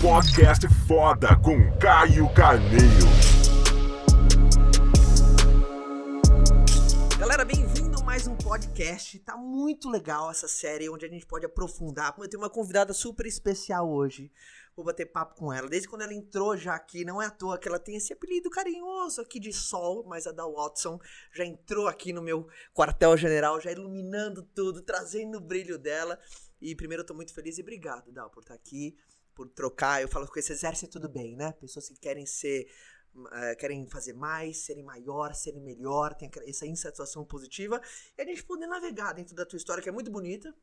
Podcast foda com Caio Carneiro. Galera, bem-vindo a mais um podcast. Tá muito legal essa série onde a gente pode aprofundar. Eu tenho uma convidada super especial hoje. Vou bater papo com ela. Desde quando ela entrou já aqui, não é à toa que ela tem esse apelido carinhoso aqui de Sol, mas a da Watson já entrou aqui no meu quartel-general, já iluminando tudo, trazendo o brilho dela. E primeiro eu tô muito feliz e obrigado, Dal, por estar aqui, por trocar. Eu falo com esse exército tudo bem, né? Pessoas que querem ser Uh, querem fazer mais, serem maior, serem melhor, tem essa insatisfação positiva, e a gente poder navegar dentro da tua história, que é muito bonita,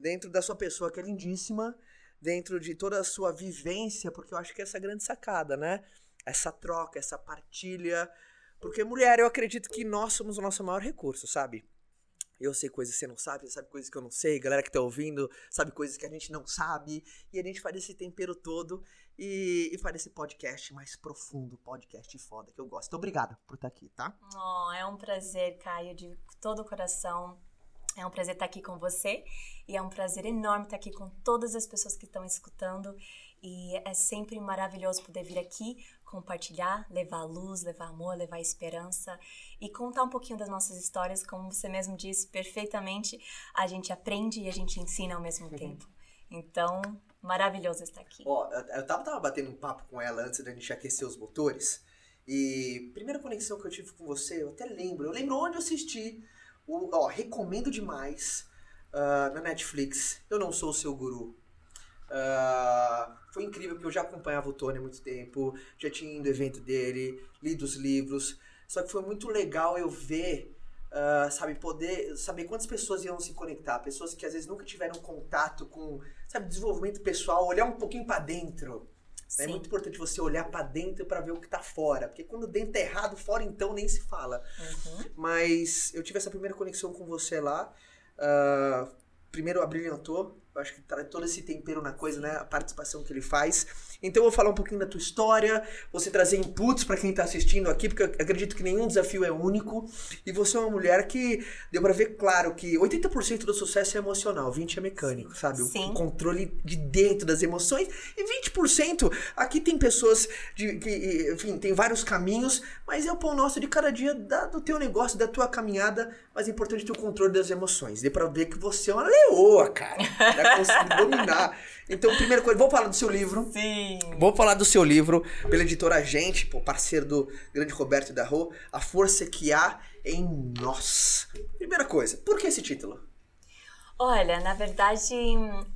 dentro da sua pessoa, que é lindíssima, dentro de toda a sua vivência, porque eu acho que essa é a grande sacada, né? Essa troca, essa partilha. Porque, mulher, eu acredito que nós somos o nosso maior recurso, sabe? Eu sei coisas que você não sabe, você sabe coisas que eu não sei, galera que tá ouvindo sabe coisas que a gente não sabe, e a gente faz esse tempero todo e, e faz esse podcast mais profundo, podcast foda que eu gosto. Então, obrigada por estar aqui, tá? Oh, é um prazer, Caio, de todo o coração. É um prazer estar aqui com você e é um prazer enorme estar aqui com todas as pessoas que estão escutando. E é sempre maravilhoso poder vir aqui compartilhar, levar luz, levar amor, levar esperança e contar um pouquinho das nossas histórias. Como você mesmo disse perfeitamente, a gente aprende e a gente ensina ao mesmo tempo. Então, maravilhoso estar aqui. Ó, eu tava, tava batendo um papo com ela antes da gente aquecer os motores. E primeira conexão que eu tive com você, eu até lembro. Eu lembro onde eu assisti o, ó, recomendo demais uh, na Netflix. Eu não sou o seu guru. Uh, foi incrível porque eu já acompanhava o Tony há muito tempo, já tinha ido no evento dele, lido os livros. Só que foi muito legal eu ver, uh, sabe, poder saber quantas pessoas iam se conectar, pessoas que às vezes nunca tiveram contato com, sabe, desenvolvimento pessoal, olhar um pouquinho para dentro. É muito importante você olhar para dentro para ver o que tá fora. Porque quando dentro tá errado, fora então nem se fala. Uhum. Mas eu tive essa primeira conexão com você lá. Uh, primeiro abrilhantou eu acho que traz todo esse tempero na coisa, né? A participação que ele faz. Então eu vou falar um pouquinho da tua história, você trazer inputs para quem tá assistindo aqui, porque eu acredito que nenhum desafio é único. E você é uma mulher que deu para ver claro que 80% do sucesso é emocional, 20% é mecânico, sabe? Sim. O controle de dentro das emoções. E 20% aqui tem pessoas de, que, enfim, tem vários caminhos, mas é o pão nosso de cada dia da, do teu negócio, da tua caminhada, mas é importante ter o controle das emoções. Dê pra ver que você é uma leoa, cara. Conseguir dominar. Então, primeira coisa, vou falar do seu livro. Sim. Vou falar do seu livro pela editora Gente, pô, parceiro do grande Roberto da Rô, A Força que Há em Nós. Primeira coisa, por que esse título? Olha, na verdade,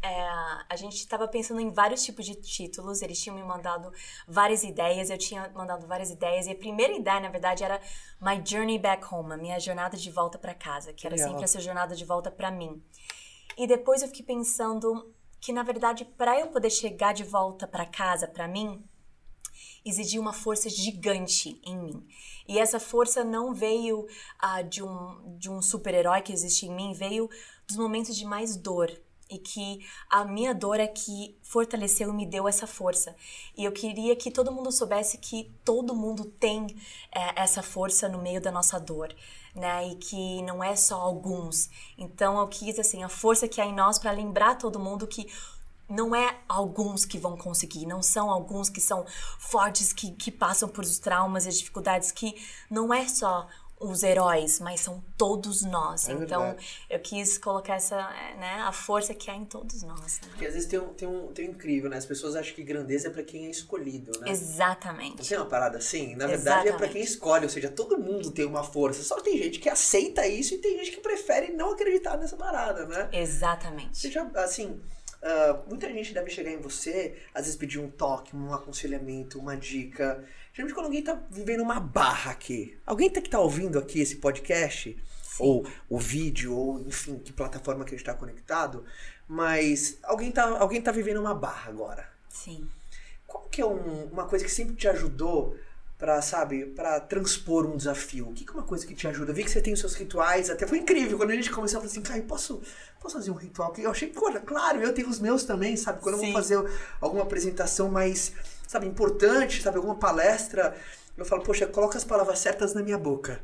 é, a gente estava pensando em vários tipos de títulos. Eles tinham me mandado várias ideias, eu tinha mandado várias ideias. E a primeira ideia, na verdade, era My Journey Back Home, a minha jornada de volta para casa, que era Legal. sempre essa jornada de volta para mim. E depois eu fiquei pensando que na verdade para eu poder chegar de volta para casa para mim exigia uma força gigante em mim. E essa força não veio uh, de um, de um super-herói que existe em mim, veio dos momentos de mais dor. E que a minha dor é que fortaleceu e me deu essa força. E eu queria que todo mundo soubesse que todo mundo tem é, essa força no meio da nossa dor né? E que não é só alguns. Então eu quis assim a força que há em nós para lembrar todo mundo que não é alguns que vão conseguir, não são alguns que são fortes, que, que passam por os traumas e as dificuldades, que não é só os heróis, mas são todos nós. É então, eu quis colocar essa, né, a força que há em todos nós. Né? Porque às vezes tem um, tem, um, tem um incrível, né? As pessoas acham que grandeza é para quem é escolhido, né? Exatamente. Não tem uma parada assim? Na verdade Exatamente. é para quem escolhe, ou seja, todo mundo tem uma força. Só tem gente que aceita isso e tem gente que prefere não acreditar nessa parada, né? Exatamente. Já, assim, Uh, muita gente deve chegar em você, às vezes pedir um toque, um aconselhamento, uma dica. Geralmente quando alguém tá vivendo uma barra aqui. Alguém tá, que tá ouvindo aqui esse podcast, Sim. ou o vídeo, ou enfim, que plataforma que a gente tá conectado, mas alguém tá, alguém tá vivendo uma barra agora. Sim. Qual que é um, uma coisa que sempre te ajudou para sabe, para transpor um desafio? O que, que é uma coisa que te ajuda? Eu vi que você tem os seus rituais, até foi incrível quando a gente começou a falar assim, cara, posso, posso fazer um ritual? Eu achei, claro, eu tenho os meus também, sabe? Quando Sim. eu vou fazer alguma apresentação mais, sabe, importante, sabe, alguma palestra, eu falo, poxa, coloca as palavras certas na minha boca.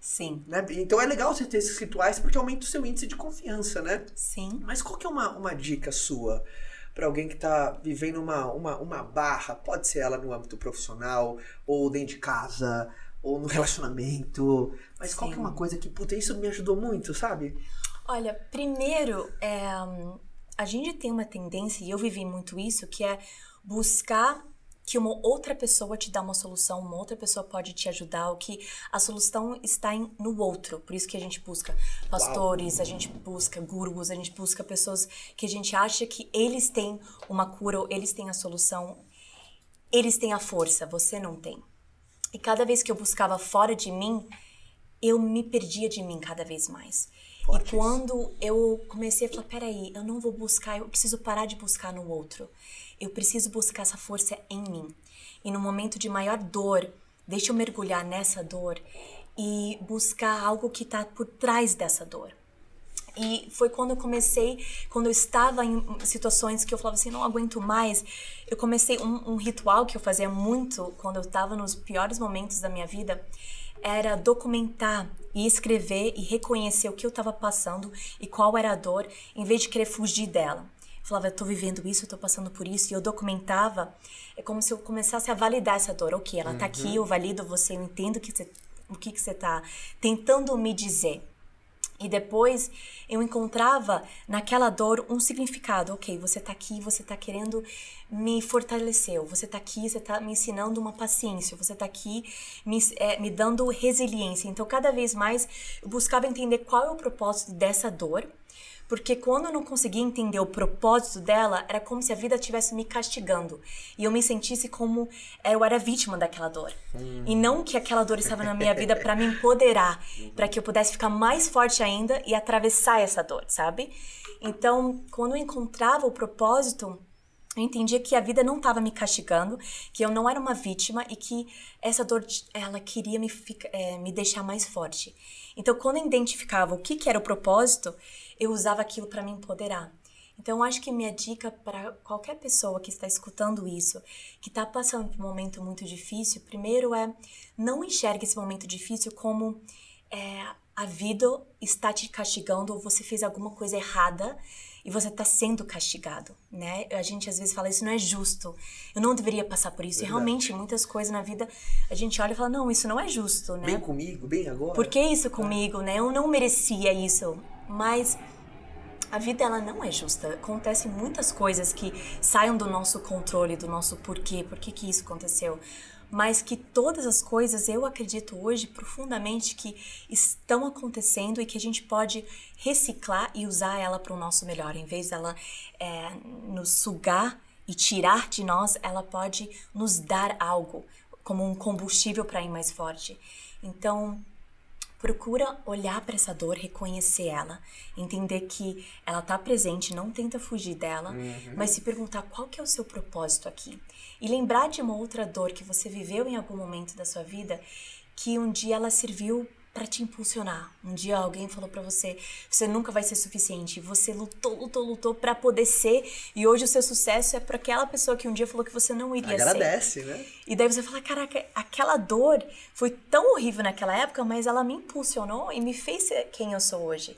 Sim. Né? Então é legal você ter esses rituais porque aumenta o seu índice de confiança, né? Sim. Mas qual que é uma, uma dica sua? para alguém que está vivendo uma, uma, uma barra? Pode ser ela no âmbito profissional, ou dentro de casa, ou no relacionamento. Mas qual que é uma coisa que, puta, isso me ajudou muito, sabe? Olha, primeiro, é, a gente tem uma tendência, e eu vivi muito isso, que é buscar que uma outra pessoa te dá uma solução, uma outra pessoa pode te ajudar, o que a solução está em, no outro. Por isso que a gente busca pastores, Uau. a gente busca gurus, a gente busca pessoas que a gente acha que eles têm uma cura, ou eles têm a solução, eles têm a força, você não tem. E cada vez que eu buscava fora de mim, eu me perdia de mim cada vez mais. E quando eu comecei a falar, peraí, eu não vou buscar, eu preciso parar de buscar no outro. Eu preciso buscar essa força em mim. E no momento de maior dor, deixa eu mergulhar nessa dor e buscar algo que está por trás dessa dor. E foi quando eu comecei, quando eu estava em situações que eu falava assim, não aguento mais, eu comecei um, um ritual que eu fazia muito quando eu estava nos piores momentos da minha vida, era documentar e escrever e reconhecer o que eu estava passando e qual era a dor, em vez de querer fugir dela falava, eu tô vivendo isso, eu tô passando por isso, e eu documentava, é como se eu começasse a validar essa dor. Ok, ela uhum. tá aqui, uhum. eu valido você, eu entendo que você, o que, que você tá tentando me dizer. E depois eu encontrava naquela dor um significado. Ok, você tá aqui, você tá querendo me fortalecer. Você tá aqui, você tá me ensinando uma paciência. Você tá aqui me, é, me dando resiliência. Então, cada vez mais eu buscava entender qual é o propósito dessa dor porque quando eu não conseguia entender o propósito dela, era como se a vida estivesse me castigando. E eu me sentisse como eh, eu era vítima daquela dor. Hum. E não que aquela dor estava na minha vida para me empoderar, para que eu pudesse ficar mais forte ainda e atravessar essa dor, sabe? Então, quando eu encontrava o propósito, eu entendia que a vida não estava me castigando, que eu não era uma vítima e que essa dor ela queria me, é, me deixar mais forte. Então, quando eu identificava o que, que era o propósito, eu usava aquilo para me empoderar. Então, eu acho que minha dica para qualquer pessoa que está escutando isso, que está passando por um momento muito difícil, primeiro é não enxergue esse momento difícil como é, a vida está te castigando ou você fez alguma coisa errada e você está sendo castigado, né? A gente às vezes fala isso não é justo. Eu não deveria passar por isso. Verdade. E realmente muitas coisas na vida a gente olha e fala não, isso não é justo, né? Bem comigo, bem agora. Por que isso comigo, né? Eu não merecia isso. Mas a vida ela não é justa. Acontecem muitas coisas que saiam do nosso controle, do nosso porquê, por que que isso aconteceu. Mas que todas as coisas eu acredito hoje profundamente que estão acontecendo e que a gente pode reciclar e usar ela para o nosso melhor. Em vez dela é, nos sugar e tirar de nós, ela pode nos dar algo como um combustível para ir mais forte. Então, Procura olhar para essa dor, reconhecer ela, entender que ela está presente, não tenta fugir dela, uhum. mas se perguntar qual que é o seu propósito aqui. E lembrar de uma outra dor que você viveu em algum momento da sua vida, que um dia ela serviu para te impulsionar. Um dia alguém falou para você, você nunca vai ser suficiente. Você lutou, lutou, lutou para poder ser e hoje o seu sucesso é para aquela pessoa que um dia falou que você não iria Agradece, ser. Agradece, né? E daí você fala, caraca, aquela dor foi tão horrível naquela época, mas ela me impulsionou e me fez ser quem eu sou hoje.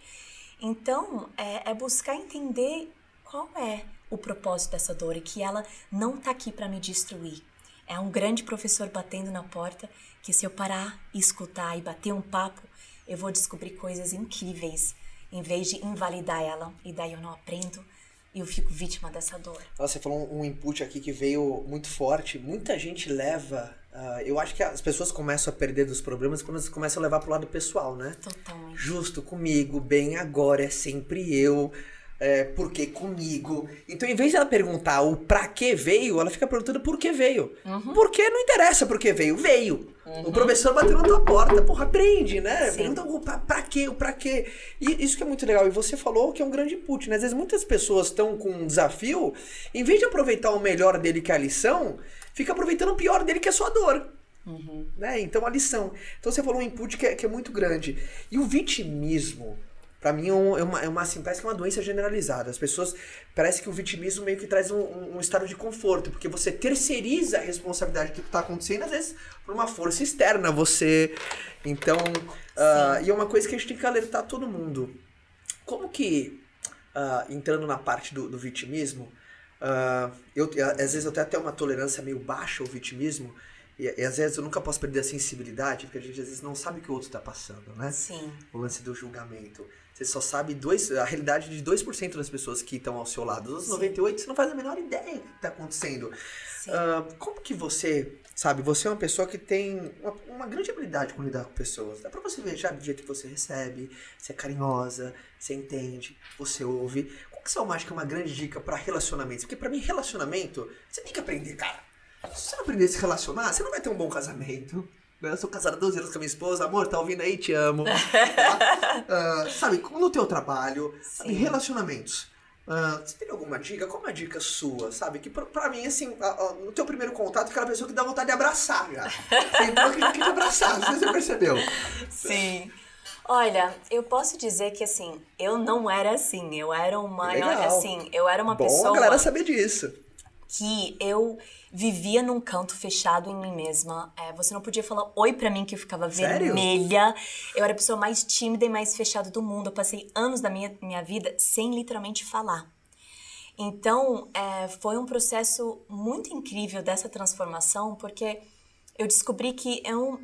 Então, é, é buscar entender qual é o propósito dessa dor e que ela não tá aqui para me destruir. É um grande professor batendo na porta que se eu parar escutar e bater um papo, eu vou descobrir coisas incríveis, em vez de invalidar ela. E daí eu não aprendo e eu fico vítima dessa dor. Nossa, você falou um input aqui que veio muito forte. Muita gente leva. Uh, eu acho que as pessoas começam a perder dos problemas quando elas começam a levar pro lado pessoal, né? Totalmente. Justo comigo, bem agora, é sempre eu é, por que comigo. Então, em vez de ela perguntar o pra que veio, ela fica perguntando por que veio. Uhum. Por que não interessa por que veio, veio. Uhum. O professor bateu na tua porta, porra, aprende, né? Sim. Pergunta o pra, pra quê, o pra quê. E isso que é muito legal. E você falou que é um grande input, né? Às vezes muitas pessoas estão com um desafio, em vez de aproveitar o melhor dele que é a lição, fica aproveitando o pior dele que é a sua dor. Uhum. Né? Então, a lição. Então, você falou um input que é, que é muito grande. E o vitimismo para mim é, é, uma, é uma assim, parece que é uma doença generalizada. As pessoas parece que o vitimismo meio que traz um, um estado de conforto, porque você terceiriza a responsabilidade do que está acontecendo às vezes por uma força externa. Você então uh, e é uma coisa que a gente tem que alertar todo mundo. Como que uh, entrando na parte do, do vitimismo Uh, eu, às vezes eu tenho até uma tolerância meio baixa ao vitimismo. E, e, às vezes eu nunca posso perder a sensibilidade, porque a gente às vezes não sabe o que o outro está passando, né? Sim. O lance do julgamento. Você só sabe dois, a realidade de 2% das pessoas que estão ao seu lado. Os 98% você não faz a menor ideia do que está acontecendo. Uh, como que você, sabe, você é uma pessoa que tem uma, uma grande habilidade com lidar com pessoas. Dá pra você ver já do jeito que você recebe, você é carinhosa, você entende, você ouve. Qual que você acha que é uma grande dica para relacionamentos? Porque para mim, relacionamento, você tem que aprender, cara. Se você não aprender a se relacionar, você não vai ter um bom casamento. Eu sou casada há 12 anos com a minha esposa. Amor, tá ouvindo aí? Te amo. Tá? Uh, sabe, no teu trabalho, sabe, relacionamentos. Uh, você tem alguma dica? Qual é uma dica sua, sabe? Que pra, pra mim, assim, no teu primeiro contato, aquela pessoa que dá vontade de abraçar já. Você entrou que te abraçar, não sei se você percebeu. Sim. Olha, eu posso dizer que assim, eu não era assim. Eu era uma. Legal. Assim, eu era uma Bom pessoa. Bom a galera saber disso que eu vivia num canto fechado em mim mesma. É, você não podia falar oi para mim que eu ficava Sério? vermelha. Eu era a pessoa mais tímida e mais fechada do mundo. Eu passei anos da minha, minha vida sem literalmente falar. Então, é, foi um processo muito incrível dessa transformação, porque eu descobri que eu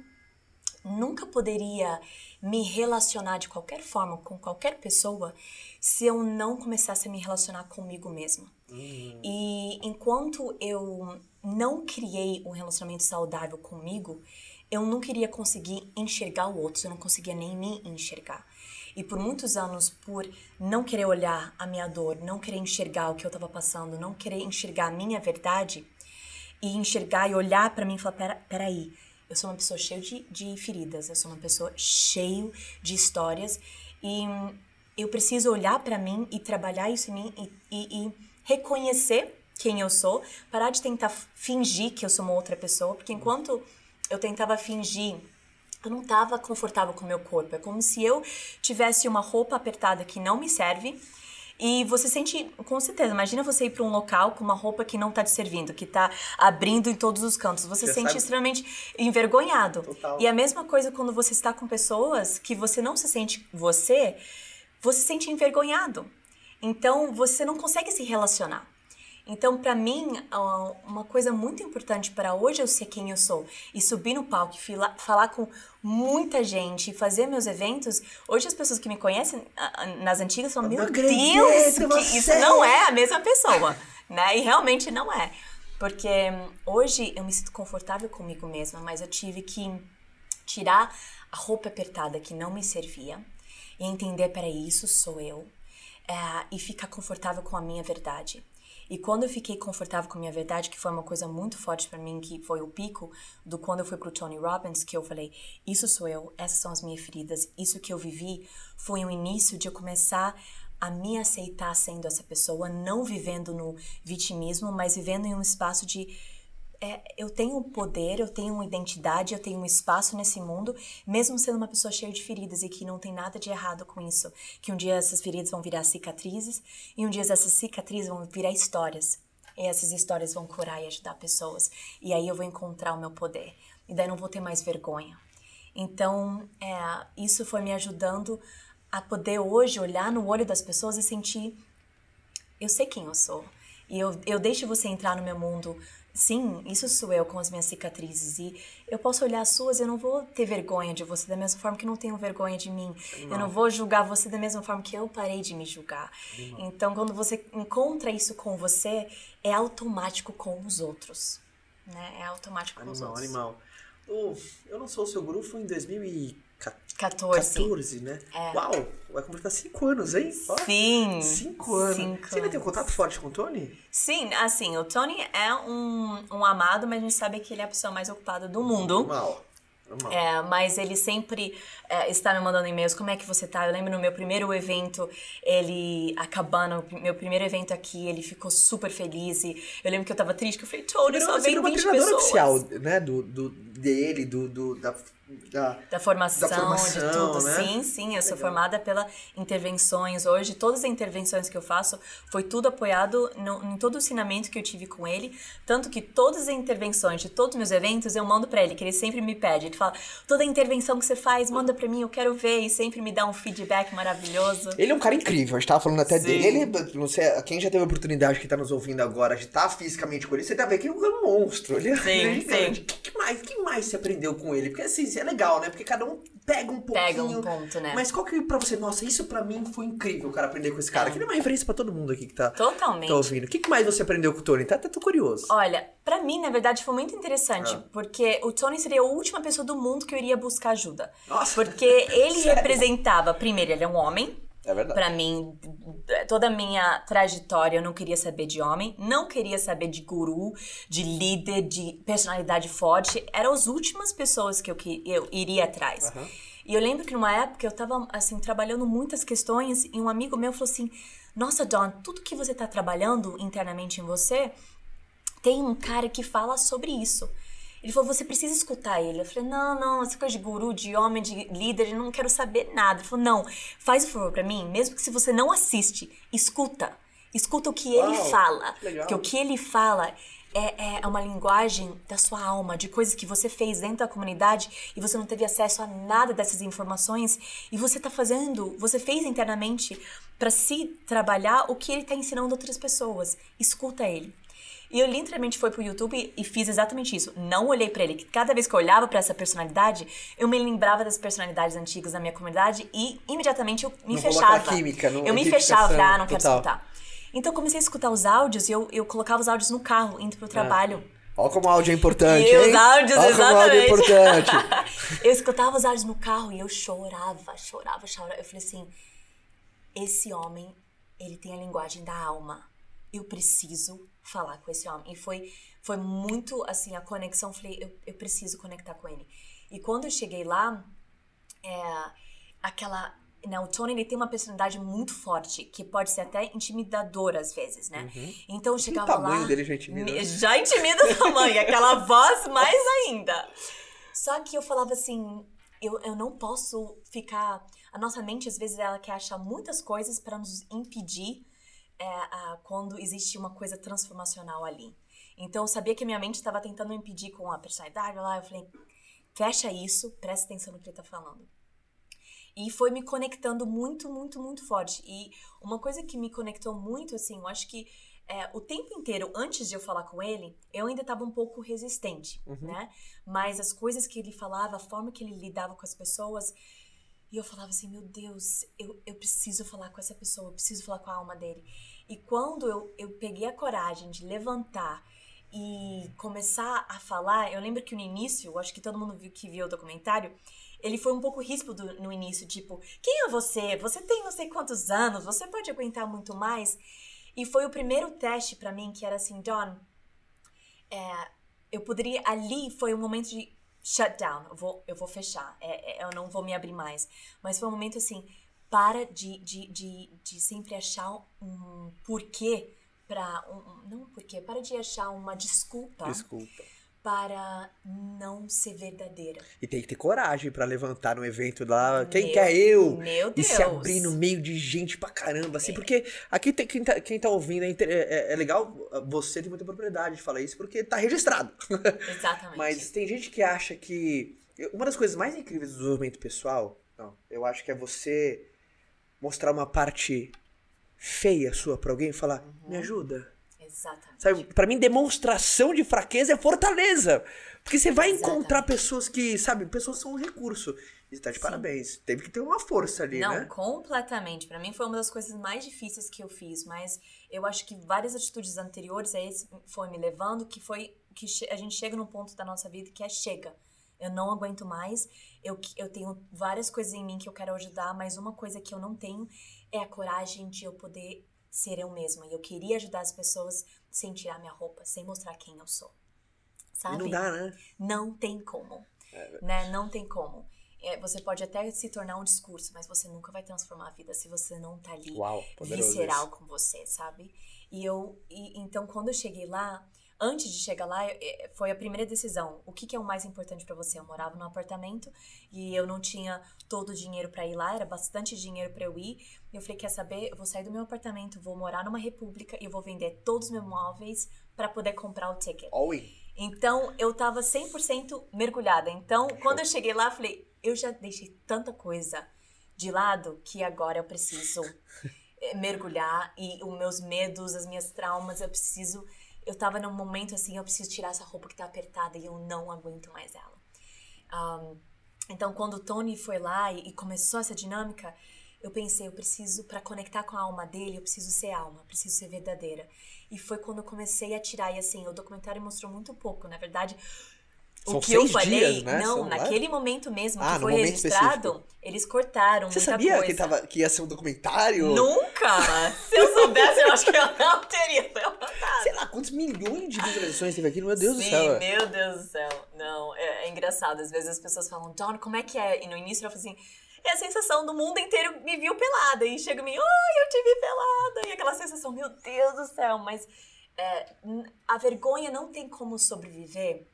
nunca poderia me relacionar de qualquer forma com qualquer pessoa se eu não começasse a me relacionar comigo mesma. Uhum. E enquanto eu não criei um relacionamento saudável comigo, eu não queria conseguir enxergar o outro, eu não conseguia nem me enxergar. E por muitos anos, por não querer olhar a minha dor, não querer enxergar o que eu estava passando, não querer enxergar a minha verdade, e enxergar e olhar para mim e falar: pera, peraí, eu sou uma pessoa cheia de, de feridas, eu sou uma pessoa cheia de histórias, e eu preciso olhar para mim e trabalhar isso em mim e, e, e reconhecer quem eu sou, parar de tentar fingir que eu sou uma outra pessoa, porque enquanto eu tentava fingir, eu não estava confortável com o meu corpo. É como se eu tivesse uma roupa apertada que não me serve. E você sente, com certeza, imagina você ir para um local com uma roupa que não está te servindo, que está abrindo em todos os cantos. Você, se sente sabe? extremamente envergonhado. Total. E a mesma coisa quando você está com pessoas que você não se sente você, você se sente envergonhado. Então, você não consegue se relacionar. Então, para mim, uma coisa muito importante para hoje eu ser quem eu sou e subir no palco e falar com muita gente e fazer meus eventos. Hoje, as pessoas que me conhecem nas antigas falam: Meu Deus, que isso não é a mesma pessoa, né? E realmente não é. Porque hoje eu me sinto confortável comigo mesma, mas eu tive que tirar a roupa apertada que não me servia e entender: peraí, isso sou eu é, e ficar confortável com a minha verdade. E quando eu fiquei confortável com a minha verdade, que foi uma coisa muito forte para mim, que foi o pico do quando eu fui pro Tony Robbins, que eu falei, isso sou eu, essas são as minhas feridas, isso que eu vivi, foi o início de eu começar a me aceitar sendo essa pessoa, não vivendo no vitimismo, mas vivendo em um espaço de é, eu tenho poder, eu tenho uma identidade, eu tenho um espaço nesse mundo, mesmo sendo uma pessoa cheia de feridas e que não tem nada de errado com isso. Que um dia essas feridas vão virar cicatrizes e um dia essas cicatrizes vão virar histórias. E essas histórias vão curar e ajudar pessoas. E aí eu vou encontrar o meu poder. E daí não vou ter mais vergonha. Então, é, isso foi me ajudando a poder hoje olhar no olho das pessoas e sentir: eu sei quem eu sou. E eu, eu deixo você entrar no meu mundo Sim, isso sou eu com as minhas cicatrizes. E eu posso olhar as suas e eu não vou ter vergonha de você da mesma forma que não tenho vergonha de mim. Não. Eu não vou julgar você da mesma forma que eu parei de me julgar. Não. Então, quando você encontra isso com você, é automático com os outros. Né? É automático animal, com os outros. Animal, animal. eu não sou o seu guru, foi em 2014. 14. 14, né? É. Uau! Vai completar 5 anos, hein? Sim! 5 anos. Cinco Você ainda tem um contato forte com o Tony? Sim, assim, o Tony é um, um amado, mas a gente sabe que ele é a pessoa mais ocupada do mundo. Normal. É, mas ele sempre é, está me mandando e-mails, como é que você tá? Eu lembro no meu primeiro evento, ele acabando, meu primeiro evento aqui, ele ficou super feliz e eu lembro que eu tava triste, que eu falei, Tony, só veio 20 pessoas. oficial, né, do, do, dele, do, do, da Da, da formação, Da formação, de tudo. né? Sim, sim, eu sou Legal. formada pela intervenções hoje. Todas as intervenções que eu faço foi tudo apoiado no, em todo o ensinamento que eu tive com ele. Tanto que todas as intervenções de todos os meus eventos eu mando pra ele, que ele sempre me pede. Ele fala: toda intervenção que você faz, manda pra mim, eu quero ver. E sempre me dá um feedback maravilhoso. Ele é um cara incrível, a gente tava falando até Sim. dele. Ele, não sei, quem já teve a oportunidade que tá nos ouvindo agora de estar fisicamente com ele, você tá vendo que ele é um monstro. Ele é, Sim, ele é sim. O que, que mais, que mais você aprendeu com ele? Porque assim, é legal, né? Porque cada um pega um pouquinho. Pega um ponto, né? Mas qual que pra você, nossa, isso pra mim foi incrível, cara, aprender com esse cara. É. Que ele é uma referência pra todo mundo aqui que tá, Totalmente. tá ouvindo. O que, que mais você aprendeu com o Tony? Tá até tô curioso. Olha, pra mim, na verdade, foi muito interessante, Ah. porque o Tony seria a última pessoa do mundo que eu iria buscar ajuda. Nossa. Porque ele representava, primeiro, ele é um homem. É verdade. Pra mim, toda a minha trajetória, eu não queria saber de homem, não queria saber de guru, de líder, de personalidade forte. Eram as últimas pessoas que eu, que eu iria atrás. Aham. E eu lembro que numa época eu tava, assim, trabalhando muitas questões e um amigo meu falou assim: Nossa, Don, tudo que você tá trabalhando internamente em você, tem um cara que fala sobre isso. Ele falou, você precisa escutar ele. Eu falei, não, não, essa coisa de guru, de homem, de líder, eu não quero saber nada. Ele falou, não, faz o favor pra mim, mesmo que se você não assiste, escuta. Escuta o que ele Uau, fala. que legal. Porque o que ele fala é, é uma linguagem da sua alma, de coisas que você fez dentro da comunidade e você não teve acesso a nada dessas informações e você tá fazendo, você fez internamente pra se trabalhar o que ele tá ensinando outras pessoas. Escuta ele. E eu literalmente fui pro YouTube e fiz exatamente isso. Não olhei pra ele. Cada vez que eu olhava pra essa personalidade, eu me lembrava das personalidades antigas da minha comunidade e imediatamente eu me Não fechava. química, não- eu me fechava, ah, não quero total. escutar. Então eu comecei a escutar os áudios e eu, eu colocava os áudios no carro, indo pro trabalho. Ó como o áudio é importante, E os hein? áudios, Ó como o áudio é exatamente. importante. eu escutava os áudios no carro e eu chorava, chorava, chorava. Eu falei assim: esse homem, ele tem a linguagem da alma. Eu preciso falar com esse homem. E foi, foi muito assim, a conexão. Falei, eu, eu preciso conectar com ele. E quando eu cheguei lá, é, aquela. Né, o Tony ele tem uma personalidade muito forte, que pode ser até intimidadora às vezes, né? Então eu chegava Uhum. tamanho lá. dele já intimida, né? me- Já intimida o tamanho, aquela voz mais ainda. Só que eu falava assim, eu, eu não posso ficar. A nossa mente, às vezes, ela quer achar muitas coisas para nos impedir é, a- quando existe uma coisa transformacional ali. Então, eu sabia que a minha mente estava tentando impedir com a personalidade lá. Eu falei, fecha isso, presta atenção no que ele tá falando. E foi me conectando muito, muito, muito forte. E uma coisa que me conectou muito, assim, eu acho que é, o tempo inteiro, antes de eu falar com ele, eu ainda estava um pouco resistente, né? Mas as coisas que ele falava, a forma que ele lidava com as pessoas, e eu falava assim, meu Deus, eu, eu preciso falar com essa pessoa, eu preciso falar com a alma dele. E quando eu, eu peguei a coragem de levantar e começar a falar, eu lembro que no início, eu acho que todo mundo viu, que viu o documentário, ele foi um pouco ríspido no início, tipo, quem é você? Você tem não sei quantos anos, você pode aguentar muito mais. E foi o primeiro teste pra mim que era assim, John, é, eu poderia. Ali foi um momento de shutdown. Eu vou, eu vou fechar. É, é, eu não vou me abrir mais. Mas foi um momento assim. Para de, de, de, de sempre achar um porquê para um- não um porquê, para de achar uma desculpa Desculpa. Para não ser verdadeira. E tem que ter coragem pra levantar no evento lá. Quem Meu- quer eu? Meu E Deus. se abrir no meio de gente pra caramba, assim, porque aqui tem, quem, tá, quem tá ouvindo é, é- é legal, você tem muita propriedade de falar isso, porque tá registrado. Exatamente. Mas tem gente que acha que. Uma das coisas mais incríveis do desenvolvimento pessoal, não, eu acho que é você mostrar uma parte feia sua pra alguém e falar, Uhum. me ajuda. Exatamente. Sabe, pra mim, demonstração de fraqueza é fortaleza. Porque você vai Exatamente. encontrar pessoas que, sabe, pessoas são um recurso. E tá de Sim. parabéns. Teve que ter uma força ali, Não, né? completamente. Pra mim foi uma das coisas mais difíceis que eu fiz, mas eu acho que várias atitudes anteriores a esse foi me levando, que foi que a gente chega num ponto da nossa vida que é chega. Eu não aguento mais. Eu, eu tenho várias coisas em mim que eu quero ajudar, mas uma coisa que eu não tenho é a coragem de eu poder ser eu mesma. E eu queria ajudar as pessoas sem tirar minha roupa, sem mostrar quem eu sou. Sabe? não dá, né? Não tem como. É, né? Não tem como. É, você pode até se tornar um discurso, mas você nunca vai transformar a vida se você não tá ali Uau, visceral isso. com você, sabe? E eu, e, então quando eu cheguei lá, antes de chegar lá, eh, foi a primeira decisão. O que, que é o mais importante pra você? Eu morava num apartamento e eu não tinha todo o dinheiro pra ir lá, era bastante dinheiro pra eu ir. Eu falei, quer saber? Eu vou sair do meu apartamento, vou morar numa república e vou vender todos os meus móveis pra poder comprar o ticket. In. Então, eu tava 100% mergulhada. Então, quando eu cheguei lá, eu falei, eu já deixei tanta coisa de lado que agora eu preciso eh, mergulhar e os meus medos, as minhas traumas, eu preciso eu tava num momento assim, eu preciso tirar essa roupa que tá apertada e eu não aguento mais ela. Ahm, então, quando o Tony foi lá e, e começou essa dinâmica, eu pensei, eu preciso, para conectar com a alma dele, eu preciso ser alma, preciso ser verdadeira. E foi quando eu comecei a tirar, e assim, o documentário mostrou muito pouco, na verdade. São o que eu falei, dias, né? não, São lá? naquele momento mesmo Ah, que foi registrado, específico. eles cortaram Você sabia coisa. que, tava, que ia ser um documentário? Nunca! Se eu soubesse, eu acho que eu não teria levantado. Sei lá, quantos milhões de visualizações teve aqui? Meu Deus Sim, do céu. meu Deus do céu. Não, é, é engraçado. Às vezes as pessoas falam, John, como é que é? E no início eu falo assim, é a sensação do mundo inteiro me viu pelada. E chega em mim, ai, eu te vi pelada. E aquela sensação, meu Deus do céu. Mas é, a vergonha não tem como sobreviver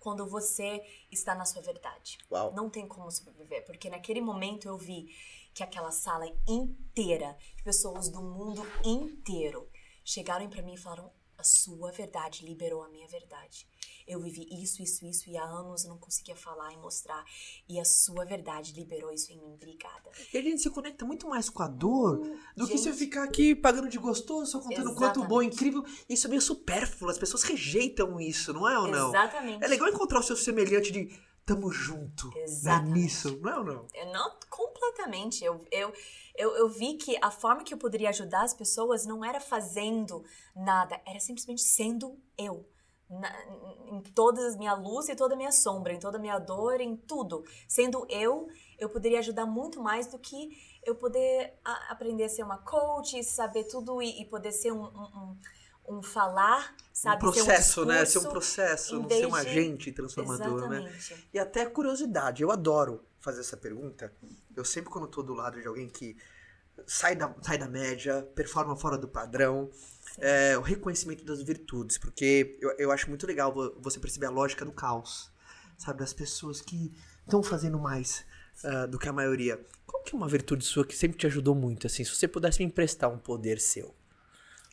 quando você está na sua verdade. Uau. Não tem como sobreviver, porque naquele momento eu vi que aquela sala inteira, pessoas do mundo inteiro, chegaram pra mim e falaram: a sua verdade liberou a minha verdade. Eu vivi isso, isso, isso, e há anos eu não conseguia falar e mostrar. E a sua verdade liberou isso em mim. Obrigada. E a gente se conecta muito mais com a dor do que gente. você ficar aqui pagando de gostoso, só contando quanto bom, Exatamente. incrível. Isso é meio supérfluo, as pessoas rejeitam isso, não é ou não? Exatamente. É legal encontrar o seu semelhante de tamo junto. Exatamente. nisso, não é ou não? Eu não completamente. Eu, eu, eu, eu vi que a forma que eu poderia ajudar as pessoas não era fazendo nada, era simplesmente sendo eu. Na- em toda a minha luz e toda a minha sombra, em toda a minha dor, em tudo. Sendo eu, eu poderia ajudar muito mais do que eu poder a- aprender a ser uma coach, saber tudo e, e poder ser um, um, um- um falar, sabe? um Ser processo, né? Ser um processo, não ser um agente transformador, né? Exatamente. E até curiosidade, eu adoro fazer essa pergunta. Eu sempre, quando tô do lado de alguém que sai da, sai da média, performa fora do padrão, é, o reconhecimento das virtudes, porque eu, eu acho muito legal vo- você perceber a lógica do caos, sabe? Das pessoas que estão fazendo mais ah, do que a maioria. Qual que é uma virtude sua que sempre te ajudou muito, assim? Se você pudesse me emprestar um poder seu,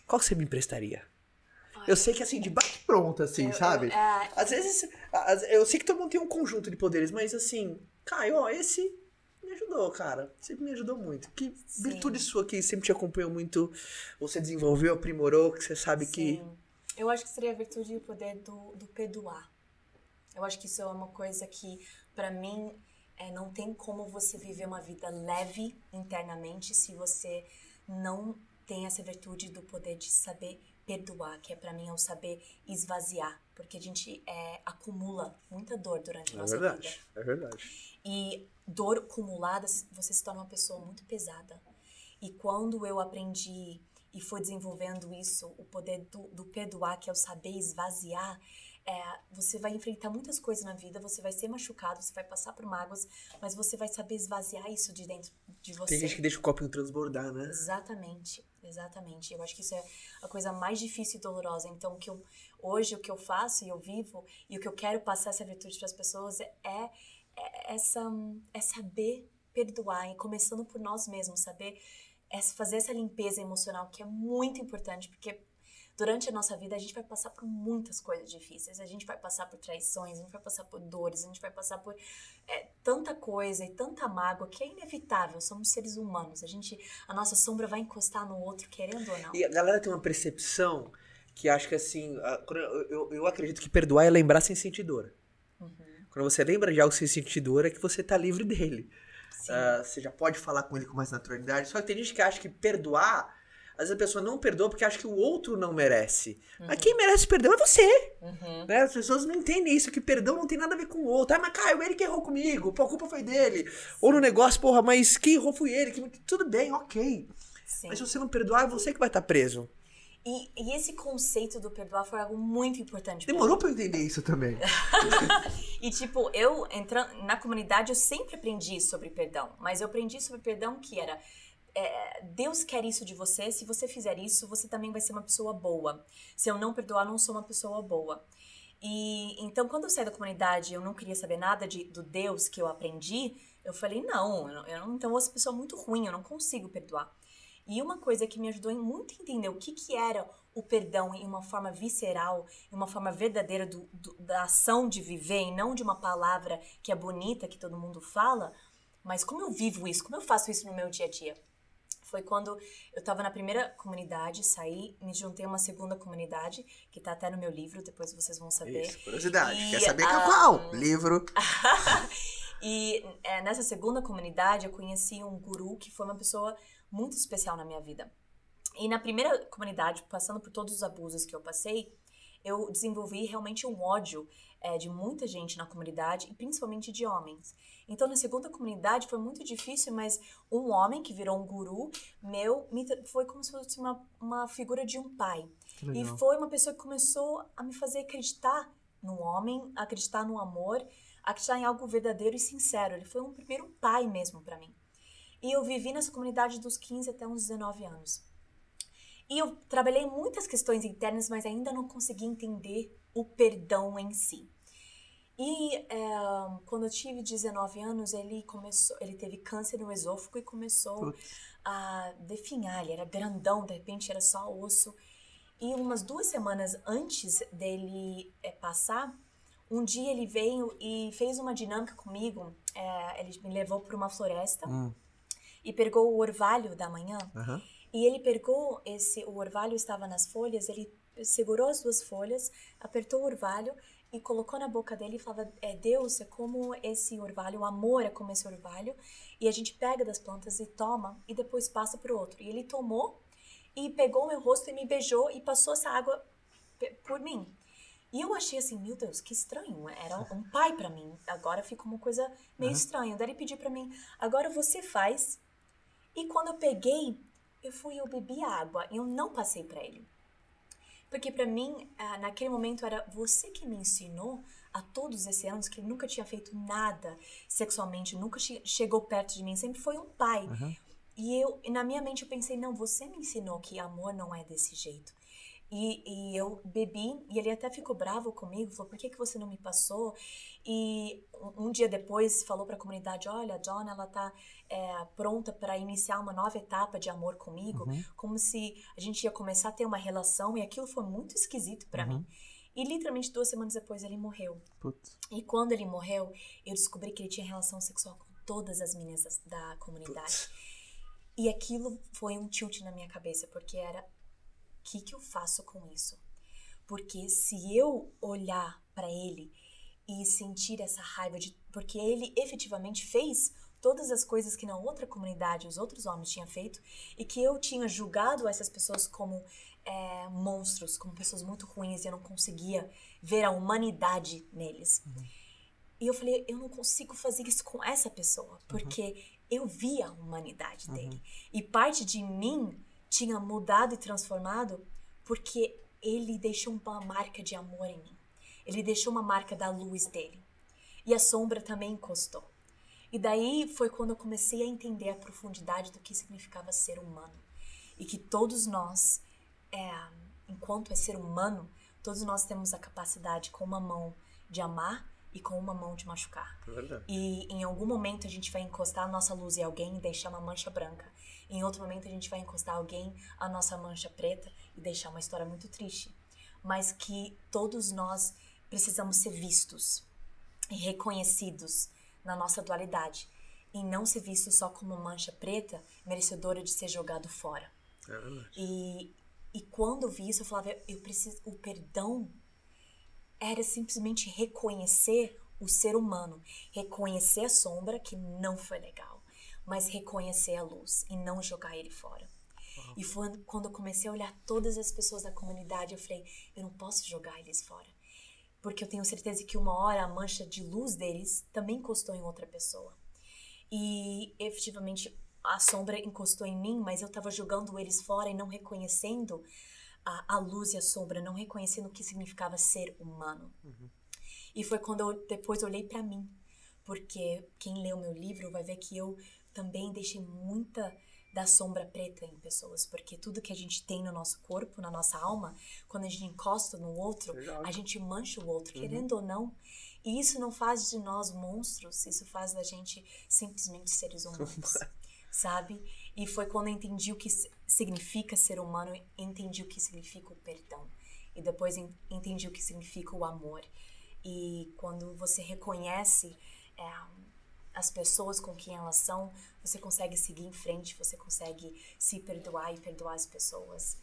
qual que você me emprestaria? Eu sei que assim, de bate pronto, assim, Eu- eu- sabe? é, Às vezes, eu sei que todo mundo tem um conjunto de poderes, mas assim, Caio, ó, esse me ajudou, cara. Sempre me ajudou muito. Que Sim. virtude sua que sempre te acompanhou muito, você desenvolveu, aprimorou, que você sabe que. Sim. Eu acho que seria a virtude e o poder do, do perdoar. Eu acho que isso é uma coisa que, pra mim, é, não tem como você viver uma vida leve internamente se você não tem essa virtude do poder de saber perdoar, que é pra mim é o saber esvaziar, porque a gente é, acumula muita dor durante a É nossa vida. verdade, é verdade. E dor acumulada, você se torna uma pessoa muito pesada. E quando eu aprendi e fui desenvolvendo isso, o poder do, do perdoar, que é o saber esvaziar, é, você vai enfrentar muitas coisas na vida, você vai ser machucado, você vai passar por mágoas, mas você vai saber esvaziar isso de dentro de você. Tem gente que deixa o copinho transbordar, né? Exatamente, exatamente. Eu acho que isso é a coisa mais difícil e dolorosa. Então, o que eu, hoje o que eu faço e eu vivo e o que eu quero passar essa virtude para as pessoas é, é essa é saber perdoar e começando por nós mesmos, saber é fazer essa limpeza emocional que é muito importante, porque durante a nossa vida a gente vai passar por muitas coisas difíceis, a gente vai passar por traições, a gente vai passar por dores, a gente vai passar por é, tanta coisa e tanta mágoa que é inevitável. Somos seres humanos, a gente, a nossa sombra vai encostar no outro querendo ou não. E a galera tem uma percepção que acho que assim, eu, eu, acredito que perdoar é lembrar sem sentir dor. Uhum. Quando você lembra de algo sem sentir dor, é que você tá livre dele. Ah, você já pode falar com ele com mais naturalidade. Só que tem gente que acha que perdoar, às vezes a pessoa não perdoa porque acha que o outro não merece. Mas quem merece perdão é você. Uhum. Né? As pessoas não entendem isso, que perdão não tem nada a ver com o outro. Ah, mas Caio, ele que errou comigo, pô, a culpa foi dele. Ou no negócio, porra, mas quem errou foi ele. Que- Tudo bem, ok. Sim. Mas se você não perdoar, é você que vai estar preso. E, e esse conceito do perdoar foi algo muito importante Demorou pra eu entender isso também. E tipo, eu entrando na comunidade, eu sempre aprendi sobre perdão, mas eu aprendi sobre perdão que era é, Deus quer isso de você. Se você fizer isso, você também vai ser uma pessoa boa. Se eu não perdoar, não sou uma pessoa boa. E então, quando eu saí da comunidade, eu não queria saber nada de, do Deus que eu aprendi. Eu falei, não, eu, então eu vou ser pessoa muito ruim, eu não consigo perdoar. E uma coisa que me ajudou muito a entender o que, que era o perdão em uma forma visceral, em uma forma verdadeira do, do, da ação de viver, e não de uma palavra que é bonita, que todo mundo fala, mas como eu vivo isso, como eu faço isso no meu dia a dia. Foi quando eu estava na primeira comunidade, saí, me juntei a uma segunda comunidade, que está até no meu livro, depois vocês vão saber. Isso, curiosidade. E, Quer saber um, qual? Livro. e é, nessa segunda comunidade eu conheci um guru que foi uma pessoa muito especial na minha vida. E na primeira comunidade, passando por todos os abusos que eu passei, eu desenvolvi realmente um ódio é, de muita gente na comunidade e principalmente de homens. Então, na segunda comunidade foi muito difícil, mas um homem que virou um guru meu me, foi como se fosse uma, uma figura de um pai. E foi uma pessoa que começou a me fazer acreditar no homem, acreditar no amor, acreditar em algo verdadeiro e sincero. Ele foi um primeiro pai mesmo para mim. E eu vivi nessa comunidade dos 15 até uns 19 anos. E eu trabalhei muitas questões internas, mas ainda não consegui entender o perdão em si. E é, quando eu tive 19 anos, ele começou, ele teve câncer no esôfago e começou a definhar. Ele era grandão, de repente era só osso. E umas duas semanas antes dele é, passar, um dia ele veio e fez uma dinâmica comigo. É, ele me levou para uma floresta hum. e pegou o orvalho da manhã. Uhum. E ele pegou esse, o orvalho estava nas folhas, ele segurou as duas folhas, apertou o orvalho e colocou na boca dele e falava: é, Deus é como esse orvalho, o amor é como esse orvalho, e a gente pega das plantas e toma e depois passa para o outro. E ele tomou e pegou meu rosto e me beijou e passou essa água por mim. E eu achei assim, meu Deus, que estranho. Era um pai para mim. Agora fica uma coisa meio uhum. estranha. Daí ele pediu para mim, agora você faz. E quando eu peguei, eu fui, eu bebi água. E eu não passei para ele. Porque para mim, naquele momento, era você que me ensinou a todos esses anos que ele nunca tinha feito nada sexualmente, nunca che chegou perto de mim, sempre foi um pai. Uhum. E eu, na minha mente, eu pensei, não, você me ensinou que amor não é desse jeito. E, e, eu bebi, e ele até ficou bravo comigo, falou, por que, que você não me passou? E um, um dia depois falou para a comunidade, olha, a John, ela tá é, pronta para iniciar uma nova etapa de amor comigo, uhum. como se a gente ia começar a ter uma relação, e aquilo foi muito esquisito para uhum. mim. E literalmente duas semanas depois ele morreu. Putz. E quando ele morreu, eu descobri que ele tinha relação sexual com todas as meninas da comunidade. Putz. E aquilo foi um tilt na minha cabeça, porque era que, que eu faço com isso? Porque se eu olhar para ele e sentir essa raiva de. Porque ele efetivamente fez todas as coisas que na outra comunidade os outros homens tinham feito e que eu tinha julgado essas pessoas como é, monstros, como pessoas muito ruins e eu não conseguia ver a humanidade neles. Uhum. E eu falei, eu não consigo fazer isso com essa pessoa, uhum. porque uhum. eu vi a humanidade uhum. dele. E parte de mim tinha mudado e transformado porque ele deixou uma marca de amor em mim. Ele deixou uma marca da luz dele. E a sombra também encostou. E daí foi quando eu comecei a entender a profundidade do que significava ser humano. E que todos nós, é, enquanto é ser humano, todos nós temos a capacidade com uma mão de amar e com uma mão de machucar. É e em algum momento a gente vai encostar a nossa luz em alguém e deixar uma mancha branca. Em outro momento a gente vai encostar alguém a nossa mancha preta e deixar uma história muito triste. Mas que todos nós precisamos ser vistos e reconhecidos na nossa dualidade e não ser visto só como mancha preta merecedora de ser jogado fora. É verdade. E, e quando eu vi isso, eu falava, eu preciso, o perdão era simplesmente reconhecer o ser humano, reconhecer a sombra que não foi legal mas reconhecer a luz e não jogar ele fora. Uhum. E foi quando eu comecei a olhar todas as pessoas da comunidade, eu falei, eu não posso jogar eles fora. Porque eu tenho certeza que uma hora a mancha de luz deles também encostou em outra pessoa. E efetivamente a sombra encostou em mim, mas eu estava jogando eles fora e não reconhecendo a, a, luz e a sombra, não reconhecendo o que significava ser humano. Uhum. E foi quando eu depois olhei para mim, porque quem lê o meu livro vai ver que eu também deixei muita da sombra preta em pessoas, porque tudo que a gente tem no nosso corpo, na nossa alma, quando a gente encosta no outro, a gente mancha o outro, Uhum. querendo ou não. E isso não faz de nós monstros, isso faz da gente simplesmente seres humanos, sabe? E foi quando eu entendi o que si- significa ser humano, entendi o que significa o perdão. E depois en- entendi o que significa o amor. E quando você reconhece é, as pessoas com quem elas são, você consegue seguir em frente, você consegue se perdoar e perdoar as pessoas.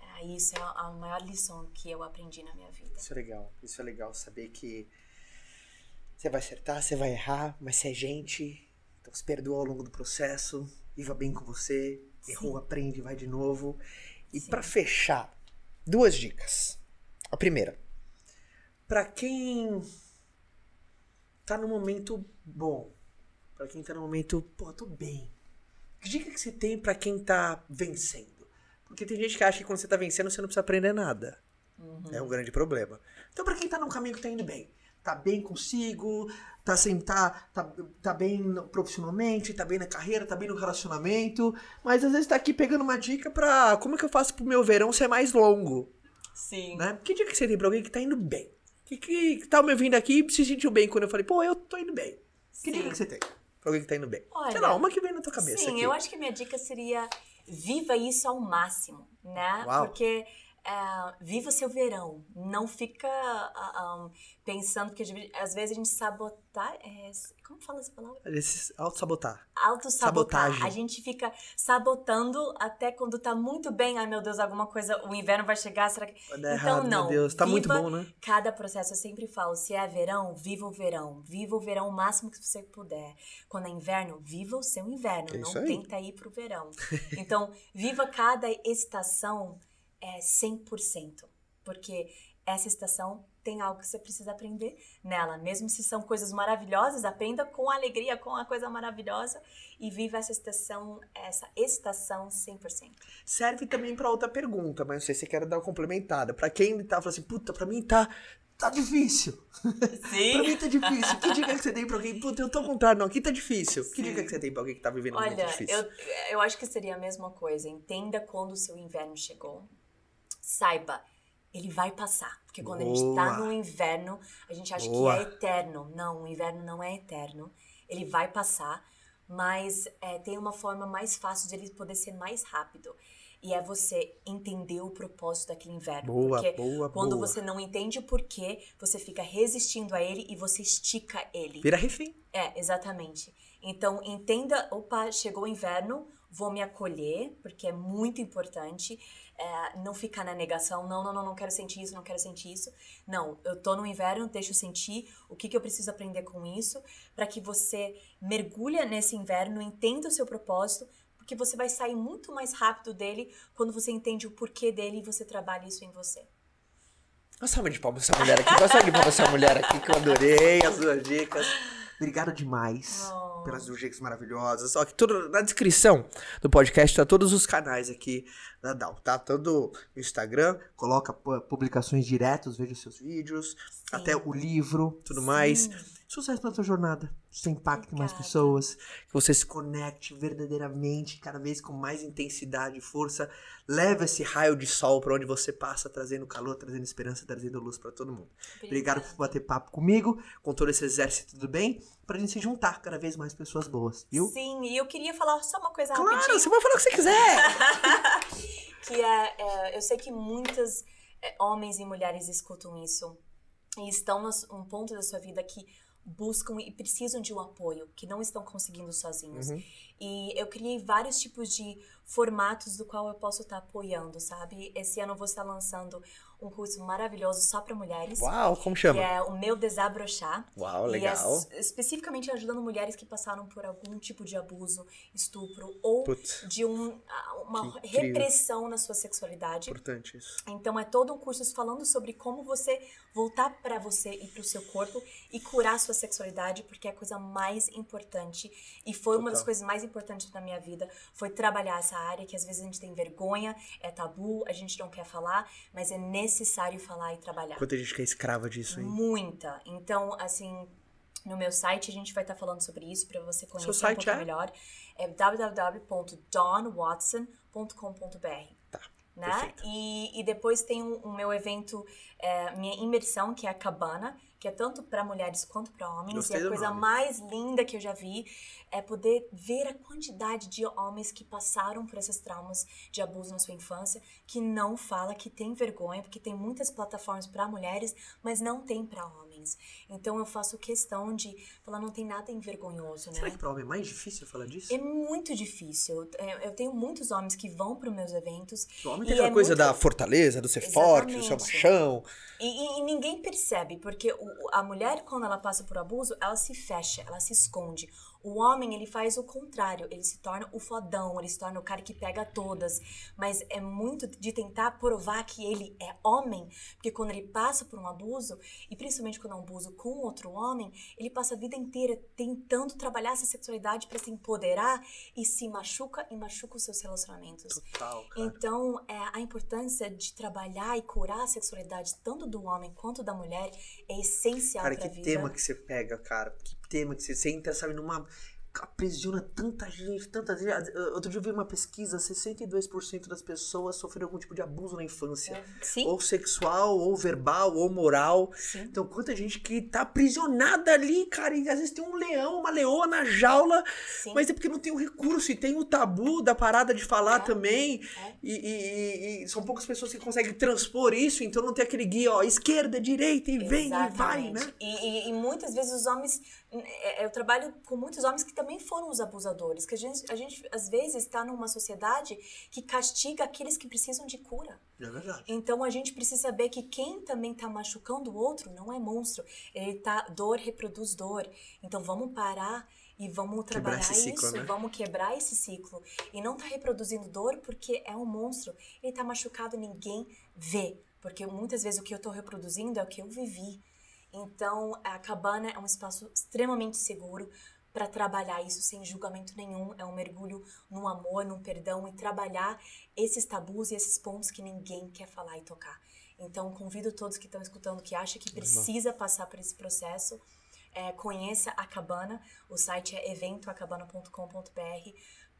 É, isso é a maior lição que eu aprendi na minha vida. Isso é legal. Isso é legal saber que você vai acertar, você vai errar, mas você é gente. Então se perdoa ao longo do processo. Viva bem com você. Errou, aprende, vai de novo. E Sim. pra fechar, duas dicas. A primeira, pra quem tá no momento bom, pra quem tá no momento, pô, tô bem. Que dica que você tem pra quem tá vencendo? Porque tem gente que acha que quando você tá vencendo, você não precisa aprender nada. É um grande problema. Então, pra quem tá num caminho que tá indo bem, tá bem consigo, tá, sem, tá, tá, tá bem profissionalmente, tá bem na carreira, tá bem no relacionamento, mas às vezes tá aqui pegando uma dica pra como é que eu faço pro meu verão ser mais longo, Sim. né? Que dica que você tem pra alguém que tá indo bem? Que, que, que tá me ouvindo aqui e se sentiu bem quando eu falei, pô, eu tô indo bem. Que Sim. dica que você tem pra alguém que tá indo bem? Sei Olha, lá, uma que vem na tua cabeça Sim, aqui. eu acho que minha dica seria viva isso ao máximo, né? Uau. Porque é, viva seu verão. Não fica ah, ah, pensando, porque às ve- às vezes a gente sabotar. é, como fala essa palavra? Auto-sabotar. Auto-sabotar. Sabotagem. A gente fica sabotando até quando tá muito bem. Ai meu Deus, alguma coisa. O inverno vai chegar, será que. Então, errado, não. meu Deus. Tá muito Viva bom, né? Cada processo, eu sempre falo, se é verão, viva o verão. Viva o verão o máximo que você puder. Quando é inverno, viva o seu inverno. É não aí. tenta ir pro verão. Então, viva cada estação é 100%. Porque essa estação tem algo que você precisa aprender nela. Mesmo se são coisas maravilhosas, aprenda com alegria, com a coisa maravilhosa e viva essa estação, essa estação 100%. serve também pra outra pergunta, mas não sei se você quer dar uma complementada. Pra quem tá falando assim, puta, pra mim tá, tá difícil. Pra mim tá difícil. Que dica que você tem pra alguém? Puta, eu tô ao contrário, não, aqui tá difícil. Que Sim. dica que você tem pra alguém que tá vivendo um momento Olha, difícil? eu, eu acho que seria a mesma coisa. Entenda quando o seu inverno chegou. Saiba, ele vai passar. Porque quando a gente tá Boa. no inverno, a gente acha Boa. que é eterno. Não, o inverno não é eterno. Ele vai passar, mas é, tem uma forma mais fácil de ele poder ser mais rápido. E é você entender o propósito daquele inverno. Boa, porque boa, quando boa. você não entende o porquê, você fica resistindo a ele e você estica ele. Vira refém. É, exatamente. Então, entenda, opa, chegou o inverno, vou me acolher, porque é muito importante. É, não ficar na negação, não, não, não, não quero sentir isso, não quero sentir isso. Não, eu tô no inverno, deixa eu sentir o que, que eu preciso aprender com isso, para que você mergulhe nesse inverno, entenda o seu propósito, porque você vai sair muito mais rápido dele quando você entende o porquê dele e você trabalha isso em você. Uma salva de palmas essa mulher aqui. Uma salva de palmas essa mulher aqui que eu adorei as duas dicas. Obrigado demais Oh. Pelas dicas maravilhosas. Só que tudo na descrição do podcast tá todos os canais aqui da Dal, tá? Todo o Instagram, coloca pu- publicações diretas, veja os seus vídeos, até o livro, tudo mais. Sucesso na tua jornada. Que você impacte mais Obrigada. pessoas. Que você se conecte verdadeiramente, cada vez com mais intensidade e força. Leve esse raio de sol pra onde você passa, trazendo calor, trazendo esperança, trazendo luz pra todo mundo. Obrigado por bater papo comigo, com todo esse exército do bem, pra gente se juntar cada vez mais pessoas boas, viu? Sim, e eu queria falar só uma coisa Claro, rapidinho. você vai falar o que você quiser. que é, é, eu sei que muitos é, homens e mulheres escutam isso e estão num ponto da sua vida que buscam e precisam de um apoio, que não estão conseguindo sozinhos. Uhum. E eu criei vários tipos de formatos do qual eu posso estar apoiando, sabe? Esse ano eu vou estar lançando um curso maravilhoso só para mulheres, Uau, como que chama? é o meu desabrochar. Uau, E legal. é especificamente ajudando mulheres que passaram por algum tipo de abuso, estupro ou Putz, de um, ah, uma Que repressão na sua sexualidade. importante isso. Então é todo um curso falando sobre como você voltar para você e para o seu corpo e curar sua sexualidade, porque é a coisa mais importante e foi uma das Total. coisas mais importantes da minha vida, foi trabalhar essa área que às vezes a gente tem vergonha, é tabu, a gente não quer falar, mas é necessário falar e trabalhar. Quanta gente que é escrava disso aí. Muita. Então, assim, No meu site a gente vai estar falando sobre isso para você conhecer um pouco é? melhor. É www.dawnwatson.com.br. Né? E, e depois tem o, o meu evento, é, minha imersão, que é a Cabana, que é tanto para mulheres quanto para homens. Gostei e a coisa nome. mais linda que eu já vi é poder ver a quantidade de homens que passaram por esses traumas de abuso na sua infância, que não fala, que tem vergonha, porque tem muitas plataformas para mulheres, mas não tem para homens. Então eu faço questão de falar, não tem nada envergonhoso, né? Será que pra homem é mais difícil falar disso? É muito difícil. Eu- Eu tenho muitos homens que vão para os meus eventos. O homem tem aquela é coisa muito- da fortaleza, do ser forte, do ser Exatamente. machão. E, e- e ninguém percebe, porque o- a mulher, quando ela passa por abuso, ela se fecha, ela se esconde. O homem, ele faz o contrário, ele se torna o fodão, ele se torna o cara que pega todas. Mas é muito de tentar provar que ele é homem, porque quando ele passa por um abuso, e principalmente quando é um abuso com outro homem, ele passa a vida inteira tentando trabalhar essa sexualidade para se empoderar e se machuca e machuca os seus relacionamentos. Total, cara. Então, é, a importância de trabalhar e curar a sexualidade tanto do homem quanto da mulher é essencial Cara, pra que vida. tema que você pega, cara. Que tema que você, entra, sabe, numa. aprisiona tanta gente, tanta gente. Outro dia eu vi uma pesquisa: 62% das pessoas sofreram algum tipo de abuso na infância. Sim, Ou sexual, ou verbal, ou moral. sim. Então, quanta gente que tá aprisionada ali, cara, e às vezes tem um leão, uma leoa na jaula, sim. mas é porque não tem o recurso, e tem o tabu da parada de falar É, também, é. e, e- e- são poucas pessoas que conseguem transpor isso, então não tem aquele guia, ó, esquerda, direita, e vem, e vai, Exatamente. né? E, e- e muitas vezes os homens. É, Eu trabalho com muitos homens que também foram os abusadores. Que a gente, a gente às vezes, está numa sociedade que castiga aqueles que precisam de cura. É verdade. Então a gente precisa saber que quem também tá machucando o outro não é monstro. Ele tá. Dor reproduz dor. Então vamos parar e vamos trabalhar ciclo, isso. né? Vamos quebrar esse ciclo. E não tá reproduzindo dor porque é um monstro. Ele tá machucado ninguém vê. Porque muitas vezes o que eu tô reproduzindo é o que eu vivi. Então a cabana é um espaço extremamente seguro para trabalhar isso sem julgamento nenhum. É um mergulho no amor, no perdão e trabalhar esses tabus e esses pontos que ninguém quer falar e tocar. Então, convido todos que estão escutando que acham que precisa passar por esse processo, é, conheça a Cabana. O site é eventoacabana.com.br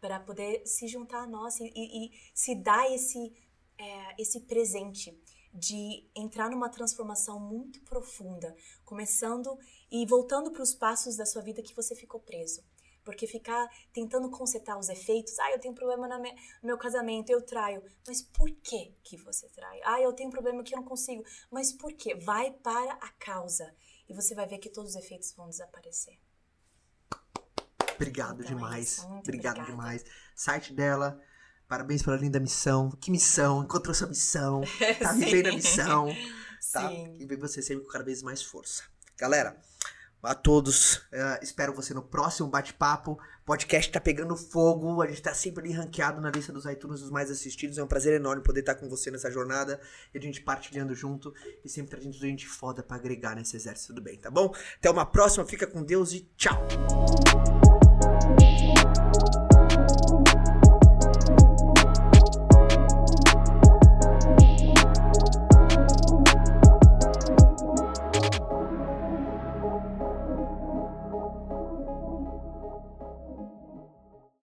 para poder se juntar a nós e, e- e se dar esse, é, esse presente de entrar numa transformação muito profunda, começando e voltando para os passos da sua vida que você ficou preso. Porque ficar tentando consertar os efeitos, ah, eu tenho problema no meu casamento, eu traio. Mas por que que você trai? Ah, eu tenho problema que eu não consigo. Mas por quê? Vai para a causa e você vai ver que todos os efeitos vão desaparecer. Obrigado Então é demais. isso, muito Obrigado obrigada. demais. Site dela. Parabéns pela linda missão. Que missão? Encontrou sua missão. Tá vivendo a missão. Tá? Sim. E você sempre com cada vez mais força. Galera, a todos, eh, espero você no próximo bate-papo. Podcast tá pegando fogo, a gente tá sempre ali ranqueado na lista dos iTunes dos mais assistidos. É um prazer enorme poder estar com você nessa jornada e a gente partilhando junto e sempre trazendo gente foda pra agregar nesse exército do bem, tá bom? Até uma próxima, fica com Deus e tchau!